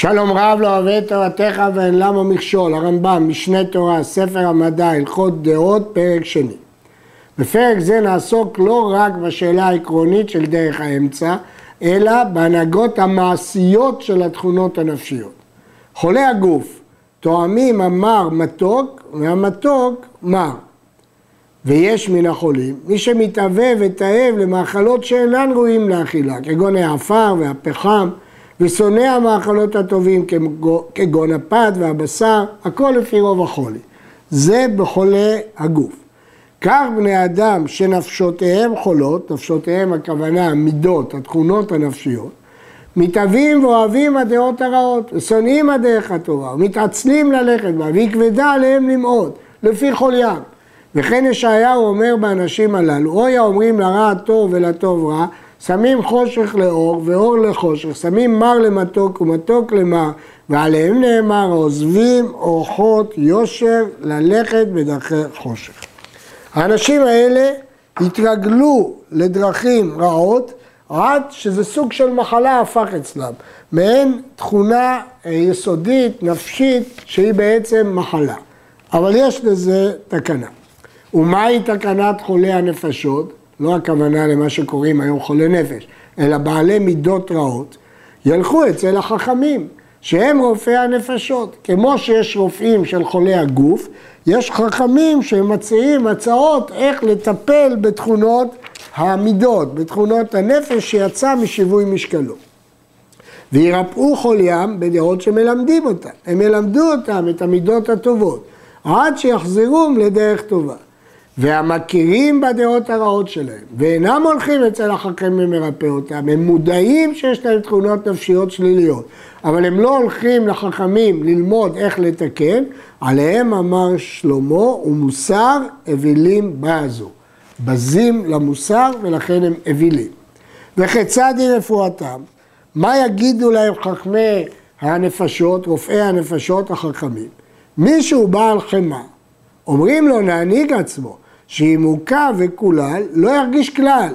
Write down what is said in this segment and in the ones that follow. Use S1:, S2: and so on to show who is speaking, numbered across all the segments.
S1: שלום רב לא אוהב את תורתך ואין למה מכשול, הרמב"ם, משנה תורה, ספר המדע, הלכות דעות, פרק שני. בפרק זה נעסוק לא רק בשאלה העקרונית של דרך האמצע, אלא בהנהגות המעשיות של התכונות הנפשיות. חולי הגוף תואמים המר מתוק והמתוק מר. ויש מן החולים מי שמתאווה ותאב למאכלות שאינן ראויים לאכילה, כגון העפר והפחם, ושונא המאכלות הטובים כגון הפת והבשר, הכל לפי רוב החולי. זה בחולי הגוף. כך בני אדם שנפשותיהם חולות, נפשותיהם הכוונה המידות, התכונות הנפשיות, מתאבים ואוהבים הדעות הרעות, ושונאים הדרך הטובה, ומתעצלים ללכת בה, והיא כבדה עליהם למאוד, לפי חוליים. וכן ישעיהו אומר באנשים הללו, אוי האומרים לרע טוב ולטוב רע, שמים חושך לאור ואור לחושך, שמים מר למתוק ומתוק למר, ועליהם נאמר, עוזבים אורחות יושר ללכת בדרכי חושך. האנשים האלה התרגלו לדרכים רעות עד שזה סוג של מחלה הפך אצלם, מעין תכונה יסודית, נפשית, שהיא בעצם מחלה. אבל יש לזה תקנה. ומהי תקנת חולי הנפשות? לא הכוונה למה שקוראים היום חולי נפש, אלא בעלי מידות רעות, ילכו אצל החכמים, שהם רופאי הנפשות. כמו שיש רופאים של חולי הגוף, יש חכמים שמציעים הצעות איך לטפל בתכונות המידות, בתכונות הנפש שיצא משיווי משקלו. וירפאו חוליים בדעות שמלמדים אותם. הם ילמדו אותם את המידות הטובות, עד שיחזרו לדרך טובה. והמכירים בדעות הרעות שלהם, ואינם הולכים אצל החכם ומרפא אותם, הם מודעים שיש להם תכונות נפשיות שליליות, אבל הם לא הולכים לחכמים ללמוד איך לתקן, עליהם אמר שלמה, ומוסר אווילים בזו. בזים למוסר ולכן הם אווילים. וכיצד היא רפואתם? מה יגידו להם חכמי הנפשות, רופאי הנפשות החכמים? מישהו בעל חמאה, אומרים לו להנהיג עצמו, שאם הוכה וקולל, לא ירגיש כלל,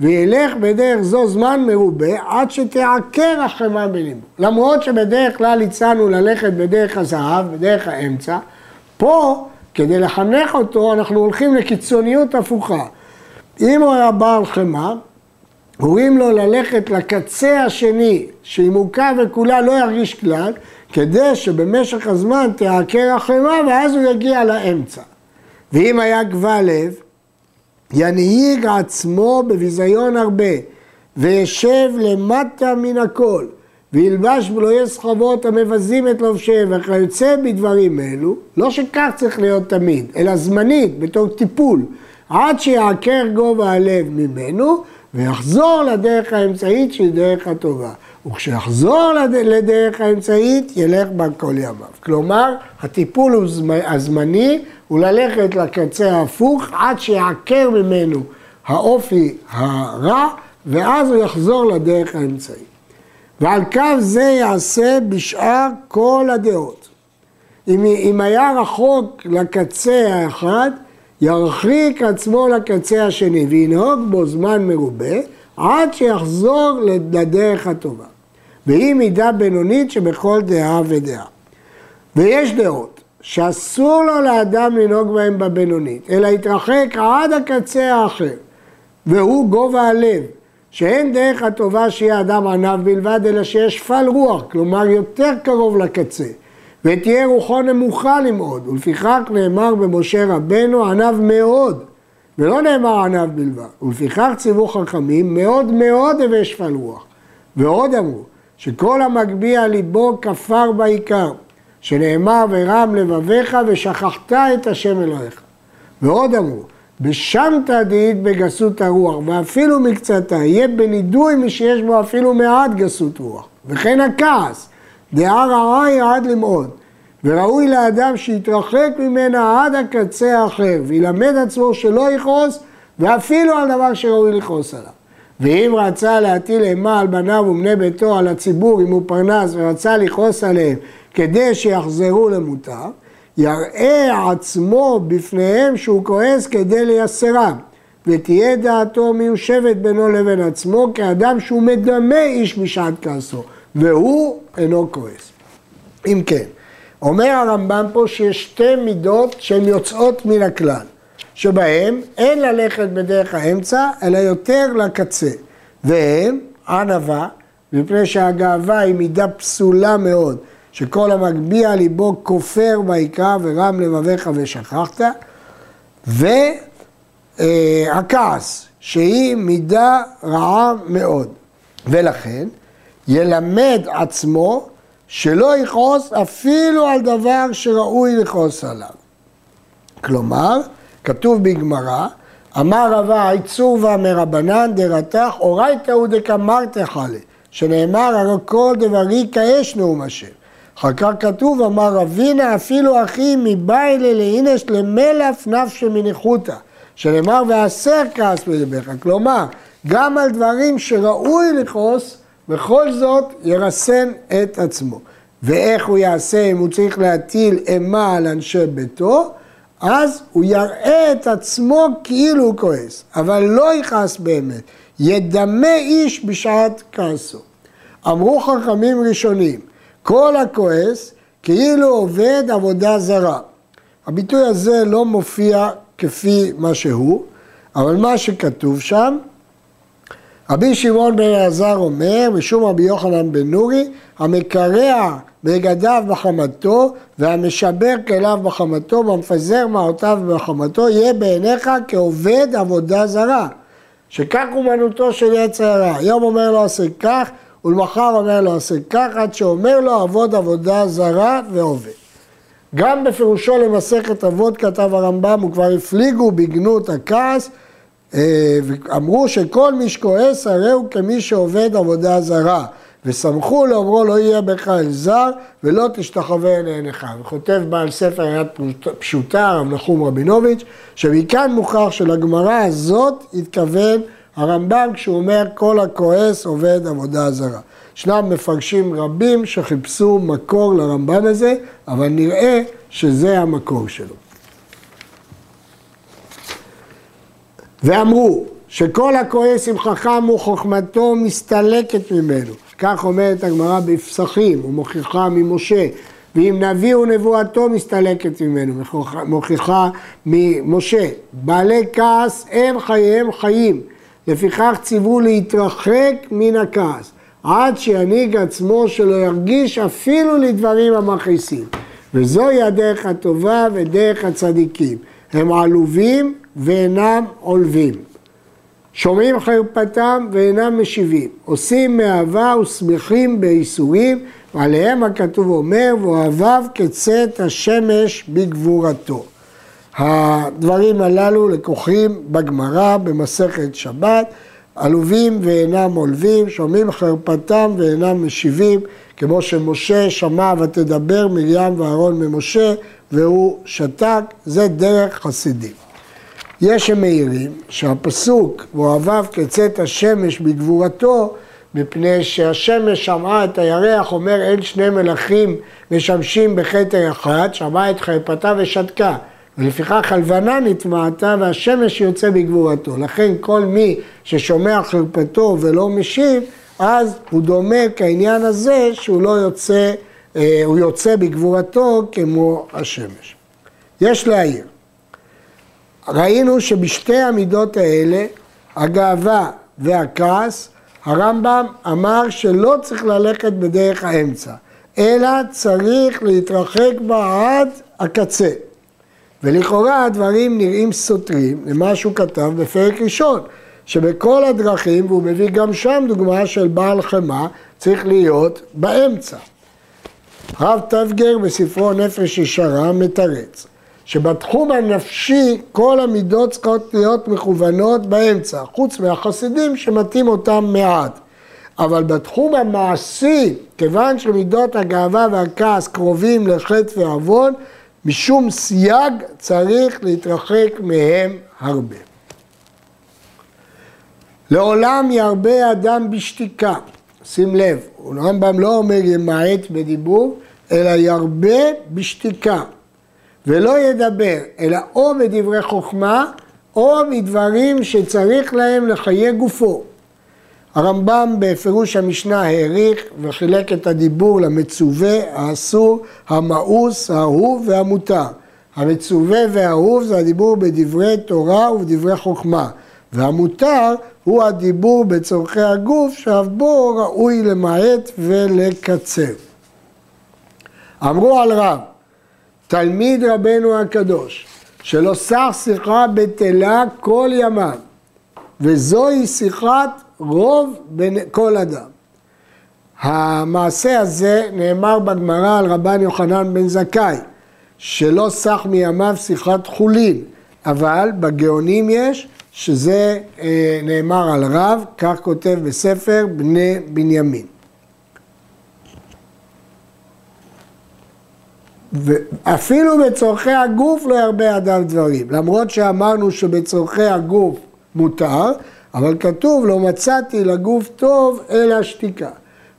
S1: וילך בדרך זו זמן מרובה עד שתעקר החמאה בליבו. למרות שבדרך כלל הצענו ללכת בדרך הזהב, בדרך האמצע, פה, כדי לחנך אותו, אנחנו הולכים לקיצוניות הפוכה. אם הוא היה בעל חמאה, אומרים לו ללכת לקצה השני, שאם הוכה וכולה לא ירגיש כלל, כדי שבמשך הזמן תעקר החמאה ואז הוא יגיע לאמצע. ואם היה גבל לב, ינהיג עצמו בביזיון הרבה, וישב למטה מן הכל, וילבש בלויי סחבות המבזים את לובשיהם, וכיוצא בדברים אלו, לא שכך צריך להיות תמיד, אלא זמנית, בתור טיפול, עד שיעקר גובה הלב ממנו, ויחזור לדרך האמצעית שהיא דרך הטובה. וכשיחזור לדרך האמצעית, ילך בה כל ימיו. כלומר, הטיפול הזמני, הוא ללכת לקצה ההפוך עד שיעקר ממנו האופי הרע, ואז הוא יחזור לדרך האמצעית. ועל קו זה יעשה בשאר כל הדעות. אם, אם היה רחוק לקצה האחד, ירחיק עצמו לקצה השני וינהוג בו זמן מרובה עד שיחזור לדרך הטובה. והיא מידה בינונית שבכל דעה ודעה. ויש דעות שאסור לו לאדם לנהוג בהם בבינונית, אלא יתרחק עד הקצה האחר, והוא גובה הלב, שאין דרך הטובה שיהיה אדם ענב בלבד, אלא שיש שפל רוח, כלומר יותר קרוב לקצה, ותהיה רוחו נמוכה למאוד, ולפיכך נאמר במשה רבנו ענב מאוד, ולא נאמר ענב בלבד, ולפיכך ציוו חכמים מאוד מאוד הווה שפל רוח, ועוד אמרו שכל המגביה ליבו כפר בעיקר, שנאמר ורם לבביך ושכחת את השם אלוהיך. ועוד אמרו, בשמת דהית בגסות הרוח, ואפילו מקצתה, יהיה בנידוי מי שיש בו אפילו מעט גסות רוח. וכן הכעס, דעה רעה היא עד למאוד. וראוי לאדם שיתרחק ממנה עד הקצה האחר, וילמד עצמו שלא יכעוס, ואפילו על דבר שראוי לכעוס עליו. ואם רצה להטיל אימה על בניו ובני ביתו, על הציבור, אם הוא פרנס ורצה לכעוס עליהם כדי שיחזרו למותר, יראה עצמו בפניהם שהוא כועס כדי לייסרם, ותהיה דעתו מיושבת בינו לבין עצמו כאדם שהוא מדמה איש בשעת כעסו, והוא אינו כועס. אם כן, אומר הרמב"ם פה שיש שתי מידות שהן יוצאות מן הכלל, שבהן אין ללכת בדרך האמצע, אלא יותר לקצה, והם ענווה, מפני שהגאווה היא מידה פסולה מאוד, שכל המגביה ליבו כופר ויקרא ורם לבביך ושכחת, והכעס, שהיא מידה רעה מאוד. ולכן, ילמד עצמו שלא יכעוס אפילו על דבר שראוי לכעוס עליו. כלומר, כתוב בגמרא, אמר רבה עיצובה מרבנן דרתך אורייתא הוא דקמרתך לה, שנאמר הרי כל דברי כאש נאום השם. אחר כך כתוב אמר רבינה אפילו אחי מביילה לאינש למלף נפשי מניחותא, שנאמר והסר כעס מדברך, כלומר גם על דברים שראוי לכעוס בכל זאת ירסן את עצמו. ואיך הוא יעשה אם הוא צריך להטיל אימה על אנשי ביתו? אז הוא יראה את עצמו כאילו הוא כועס, אבל לא יכעס באמת. ידמה איש בשעת כעסו. אמרו חכמים ראשונים, כל הכועס כאילו עובד עבודה זרה. הביטוי הזה לא מופיע כפי מה שהוא, אבל מה שכתוב שם, רבי שמעון בן אלעזר אומר, משום רבי יוחנן בן נורי, המקרע בגדיו בחמתו והמשבר כליו בחמתו והמפזר מעותיו בחמתו יהיה בעיניך כעובד עבודה זרה. שכך אומנותו של יצר הרע. היום אומר לו עשה כך ולמחר אומר לו עשה כך עד שאומר לו עבוד עבודה זרה ועובד. גם בפירושו למסכת אבות כתב הרמב"ם וכבר הפליגו בגנות הכעס אה, ואמרו שכל מי שכועס הרי הוא כמי שעובד עבודה זרה. ושמחו לאומרו לא יהיה בך אל זר ולא תשתחווה לעיניך. וכותב בעל ספר יד פשוטה, הרב נחום רבינוביץ', שמכאן מוכח שלגמרא הזאת התכוון הרמב"ם כשהוא אומר כל הכועס עובד עבודה זרה. ישנם מפרשים רבים שחיפשו מקור לרמב"ם הזה, אבל נראה שזה המקור שלו. ואמרו שכל הכועס עם חכם וחוכמתו מסתלקת ממנו. כך אומרת הגמרא בפסחים, ומוכיחה ממשה. ואם נביא ונבואתו מסתלקת ממנו, מוכיחה ממשה. בעלי כעס אין חייהם חיים, לפיכך ציוו להתרחק מן הכעס, עד שינהיג עצמו שלא ירגיש אפילו לדברים המכעיסים. וזוהי הדרך הטובה ודרך הצדיקים. הם עלובים ואינם עולבים. שומעים חרפתם ואינם משיבים, עושים מאהבה ושמחים בייסורים, ועליהם הכתוב אומר, ואוהביו כצאת השמש בגבורתו. הדברים הללו לקוחים בגמרא, במסכת שבת, עלובים ואינם עולבים, שומעים חרפתם ואינם משיבים, כמו שמשה שמע ותדבר מרים ואהרון ממשה, והוא שתק, זה דרך חסידים. יש שמעירים שהפסוק ואוהביו כצאת השמש בגבורתו מפני שהשמש שמעה את הירח, אומר אין שני מלכים משמשים בכתר אחד, שמעה את חרפתה ושתקה. ולפיכך הלבנה נטמעתה והשמש יוצא בגבורתו. לכן כל מי ששומע חרפתו ולא משיב, אז הוא דומה כעניין הזה שהוא לא יוצא, אה, הוא יוצא בגבורתו כמו השמש. יש להעיר, ראינו שבשתי המידות האלה, הגאווה והכעס, הרמב"ם אמר שלא צריך ללכת בדרך האמצע, אלא צריך להתרחק בה עד הקצה. ולכאורה הדברים נראים סותרים למה שהוא כתב בפרק ראשון, שבכל הדרכים, והוא מביא גם שם דוגמה של בעל חמאה, צריך להיות באמצע. הרב טבגר בספרו נפש ישרה מתרץ. שבתחום הנפשי כל המידות צריכות להיות מכוונות באמצע, חוץ מהחסידים שמתאים אותם מעט. אבל בתחום המעשי, כיוון שמידות הגאווה והכעס קרובים לחטא ועוון, משום סייג צריך להתרחק מהם הרבה. לעולם ירבה אדם בשתיקה, שים לב, הרמב"ם לא אומר ימעט בדיבור, אלא ירבה בשתיקה. ולא ידבר, אלא או בדברי חוכמה, או מדברים שצריך להם לחיי גופו. הרמב"ם בפירוש המשנה העריך וחילק את הדיבור למצווה, האסור, המאוס, האהוב והמותר. המצווה והאהוב זה הדיבור בדברי תורה ובדברי חוכמה, והמותר הוא הדיבור בצורכי הגוף שאף בו ראוי למעט ולקצר. אמרו על רב, תלמיד רבנו הקדוש, שלא סח שיחה בטלה כל ימיו, וזוהי שיחת רוב בין כל אדם. המעשה הזה נאמר בגמרא על רבן יוחנן בן זכאי, שלא סח מימיו שיחת חולין, אבל בגאונים יש שזה אה, נאמר על רב, כך כותב בספר בני בנימין. ואפילו בצורכי הגוף לא ירבה אדם דברים, למרות שאמרנו שבצורכי הגוף מותר, אבל כתוב לא מצאתי לגוף טוב אלא שתיקה.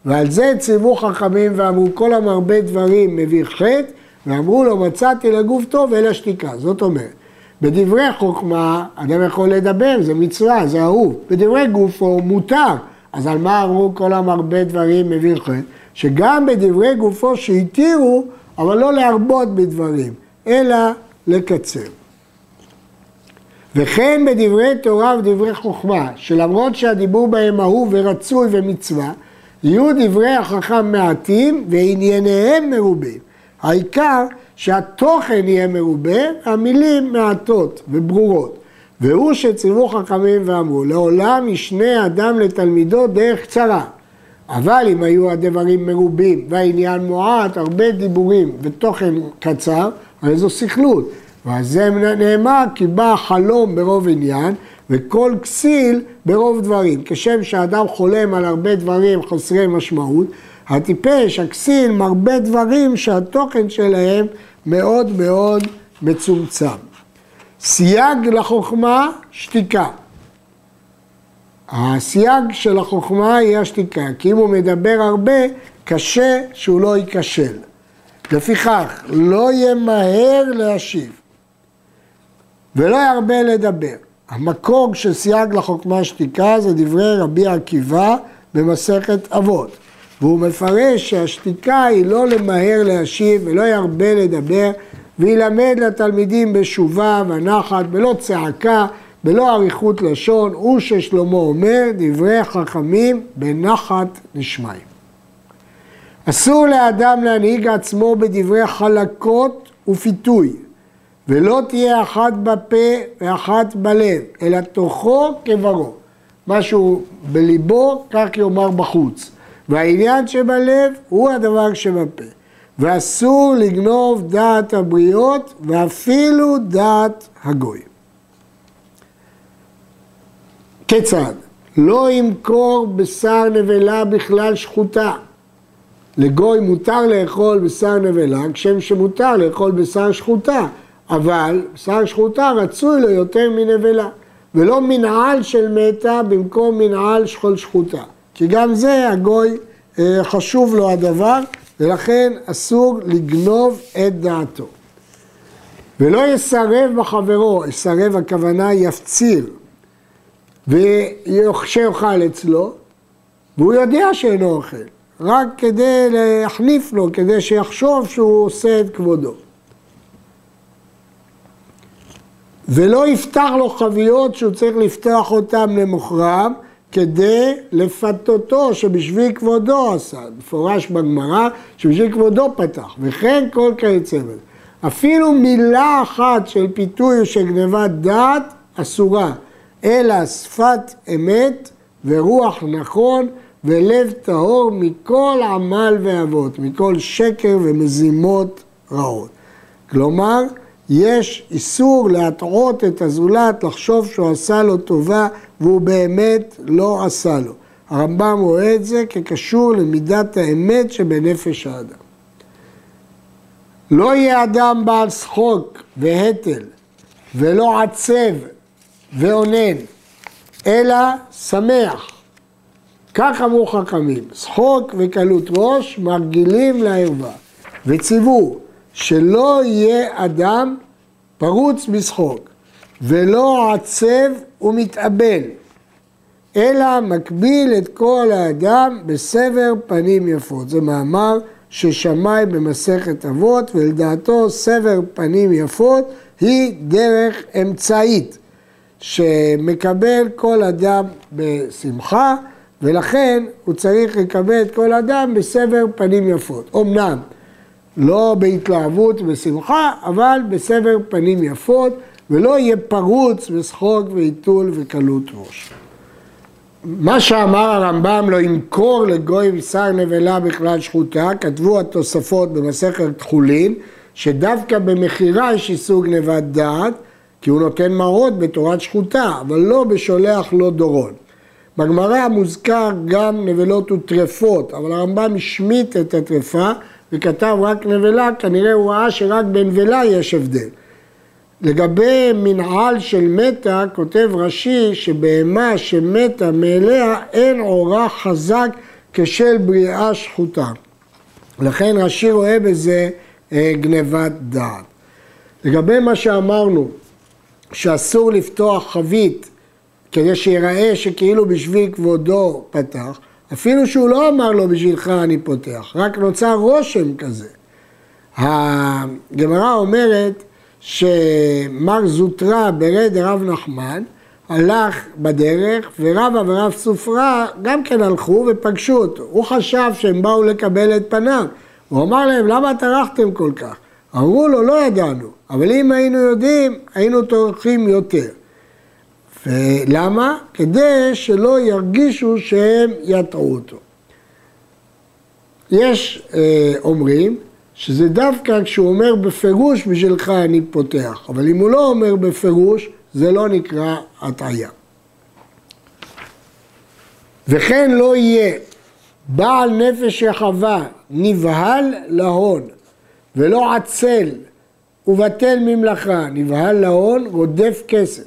S1: ועל זה ציוו חכמים ואמרו כל המרבה דברים מביא חטא, ואמרו לו מצאתי לגוף טוב אלא שתיקה. זאת אומרת, בדברי חוכמה אדם יכול לדבר, זה מצווה, זה אהוב. בדברי גופו מותר. אז על מה אמרו כל המרבה דברים מביא חטא? שגם בדברי גופו שהתירו, אבל לא להרבות בדברים, אלא לקצר. וכן בדברי תורה ודברי חוכמה, שלמרות שהדיבור בהם אהוב ורצוי ומצווה, יהיו דברי החכם מעטים וענייניהם מרובים. העיקר שהתוכן יהיה מרובה, המילים מעטות וברורות. והוא שציוו חכמים ואמרו, לעולם ישנה אדם לתלמידו דרך קצרה. אבל אם היו הדברים מרובים והעניין מועט, הרבה דיבורים ותוכן קצר, הרי זו סכלות. ועל זה נאמר כי בא חלום ברוב עניין וכל כסיל ברוב דברים. כשם שאדם חולם על הרבה דברים חסרי משמעות, הטיפש, הכסיל, מרבה דברים שהתוכן שלהם מאוד מאוד מצומצם. סייג לחוכמה, שתיקה. הסייג של החוכמה היא השתיקה, כי אם הוא מדבר הרבה, קשה שהוא לא ייכשל. לפיכך, לא ימהר להשיב. ולא ירבה לדבר. המקור של סייג לחוכמה שתיקה זה דברי רבי עקיבא במסכת אבות. והוא מפרש שהשתיקה היא לא למהר להשיב ולא ירבה לדבר וילמד לתלמידים בשובה ונחת, בלא צעקה, בלא אריכות לשון, הוא ששלמה אומר דברי חכמים בנחת נשמעים. אסור לאדם להנהיג עצמו בדברי חלקות ופיתוי, ולא תהיה אחת בפה ואחת בלב, אלא תוכו כברו. משהו בליבו, כך יאמר בחוץ. והעניין שבלב הוא הדבר שבפה. ואסור לגנוב דעת הבריות ואפילו דעת הגוי. כיצד? לא ימכור בשר נבלה בכלל שחוטה. לגוי מותר לאכול בשר נבלה, כשם שמותר לאכול בשר שחוטה. אבל בשר שחוטה רצוי לו יותר מנבלה, ולא מנעל של מתה במקום מנעל שכול שחוטה. כי גם זה הגוי אה, חשוב לו הדבר, ולכן אסור לגנוב את דעתו. ולא יסרב בחברו, יסרב הכוונה יפציר, ושיאכל אצלו, והוא יודע שאינו אוכל, רק כדי להחניף לו, כדי שיחשוב שהוא עושה את כבודו. ולא יפתח לו חביות שהוא צריך לפתוח אותן למוכרם כדי לפתותו שבשביל כבודו עשה, מפורש בגמרא שבשביל כבודו פתח, וכן כל כיוצא בזה. אפילו מילה אחת של פיתוי או של גנבת דעת אסורה, אלא שפת אמת ורוח נכון ולב טהור מכל עמל ואבות, מכל שקר ומזימות רעות. כלומר, יש איסור להטעות את הזולת, לחשוב שהוא עשה לו טובה והוא באמת לא עשה לו. הרמב"ם רואה את זה כקשור למידת האמת שבנפש האדם. לא יהיה אדם בעל שחוק והתל ולא עצב ואונן, אלא שמח. כך אמרו חכמים, שחוק וקלות ראש מרגילים לערווה, וציוו שלא יהיה אדם פרוץ בשחוק ולא עצב ומתאבל, אלא מקביל את כל האדם בסבר פנים יפות. זה מאמר ששמאי במסכת אבות, ולדעתו סבר פנים יפות היא דרך אמצעית, שמקבל כל אדם בשמחה, ולכן הוא צריך לקבל את כל אדם בסבר פנים יפות. אמנם, לא בהתלהבות ובשמחה, אבל בסבר פנים יפות, ולא יהיה פרוץ ושחוק ועיתול וקלות ראש. מה שאמר הרמב"ם לא ימכור לגוי בשר נבלה בכלל שחוטה, כתבו התוספות במסכת תכולין, שדווקא במכירה יש איסור גנבת דעת, כי הוא נותן מרות בתורת שחוטה, אבל לא בשולח לא דורון. בגמרא מוזכר גם נבלות וטרפות, אבל הרמב"ם השמיט את הטרפה וכתב רק נבלה, כנראה הוא ראה שרק בנבלה יש הבדל. לגבי מנעל של מתה, כותב רש"י שבהמה שמתה מאליה אין עורה חזק כשל בריאה שחוטה. לכן רש"י רואה בזה אה, גנבת דעת. לגבי מה שאמרנו, שאסור לפתוח חבית כדי שיראה שכאילו בשביל כבודו פתח, אפילו שהוא לא אמר לו בשבילך אני פותח, רק נוצר רושם כזה. הגמרא אומרת שמר זוטרא ברד רב נחמן הלך בדרך ורבא ורב סופרה גם כן הלכו ופגשו אותו. הוא חשב שהם באו לקבל את פניו. הוא אמר להם למה טרחתם כל כך? אמרו לו לא ידענו, אבל אם היינו יודעים היינו טורחים יותר. ולמה? כדי שלא ירגישו שהם יטעו אותו. יש אה, אומרים שזה דווקא כשהוא אומר בפירוש בשבילך אני פותח, אבל אם הוא לא אומר בפירוש זה לא נקרא הטעיה. וכן לא יהיה בעל נפש רחבה נבהל להון ולא עצל ובטל ממלאכה, נבהל להון רודף כסף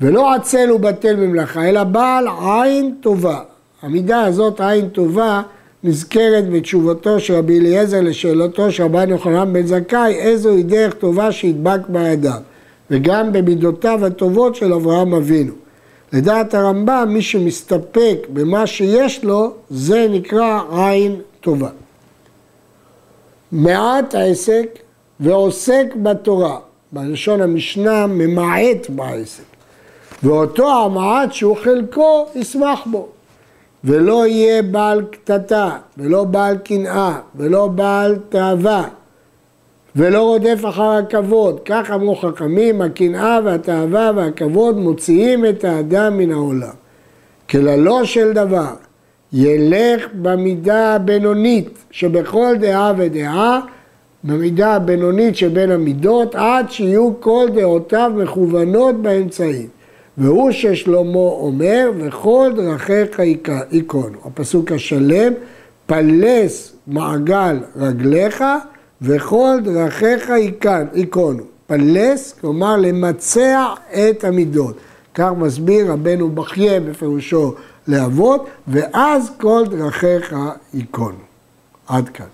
S1: ולא עצל ובטל ממלאכה אלא בעל עין טובה. המידה הזאת עין טובה נזכרת בתשובתו של רבי אליעזר לשאלתו של רבן יוחנן בן זכאי, איזו היא דרך טובה שידבק בידיו, וגם במידותיו הטובות של אברהם אבינו. לדעת הרמב"ם, מי שמסתפק במה שיש לו, זה נקרא עין טובה. מעט העסק ועוסק בתורה, בלשון המשנה ממעט בעסק, ואותו המעט שהוא חלקו, ישמח בו. ולא יהיה בעל קטטה, ולא בעל קנאה, ולא בעל תאווה, ולא רודף אחר הכבוד. כך אמרו חכמים, הקנאה והתאווה והכבוד מוציאים את האדם מן העולם. כללו של דבר, ילך במידה הבינונית שבכל דעה ודעה, במידה הבינונית שבין המידות, עד שיהיו כל דעותיו מכוונות באמצעים. והוא ששלמה אומר, וכל דרכיך ייכונו. הפסוק השלם, פלס מעגל רגליך, וכל דרכיך ייכונו. פלס, כלומר למצע את המידות. כך מסביר רבנו בחייה בפירושו לאבות, ואז כל דרכיך ייכונו. עד כאן.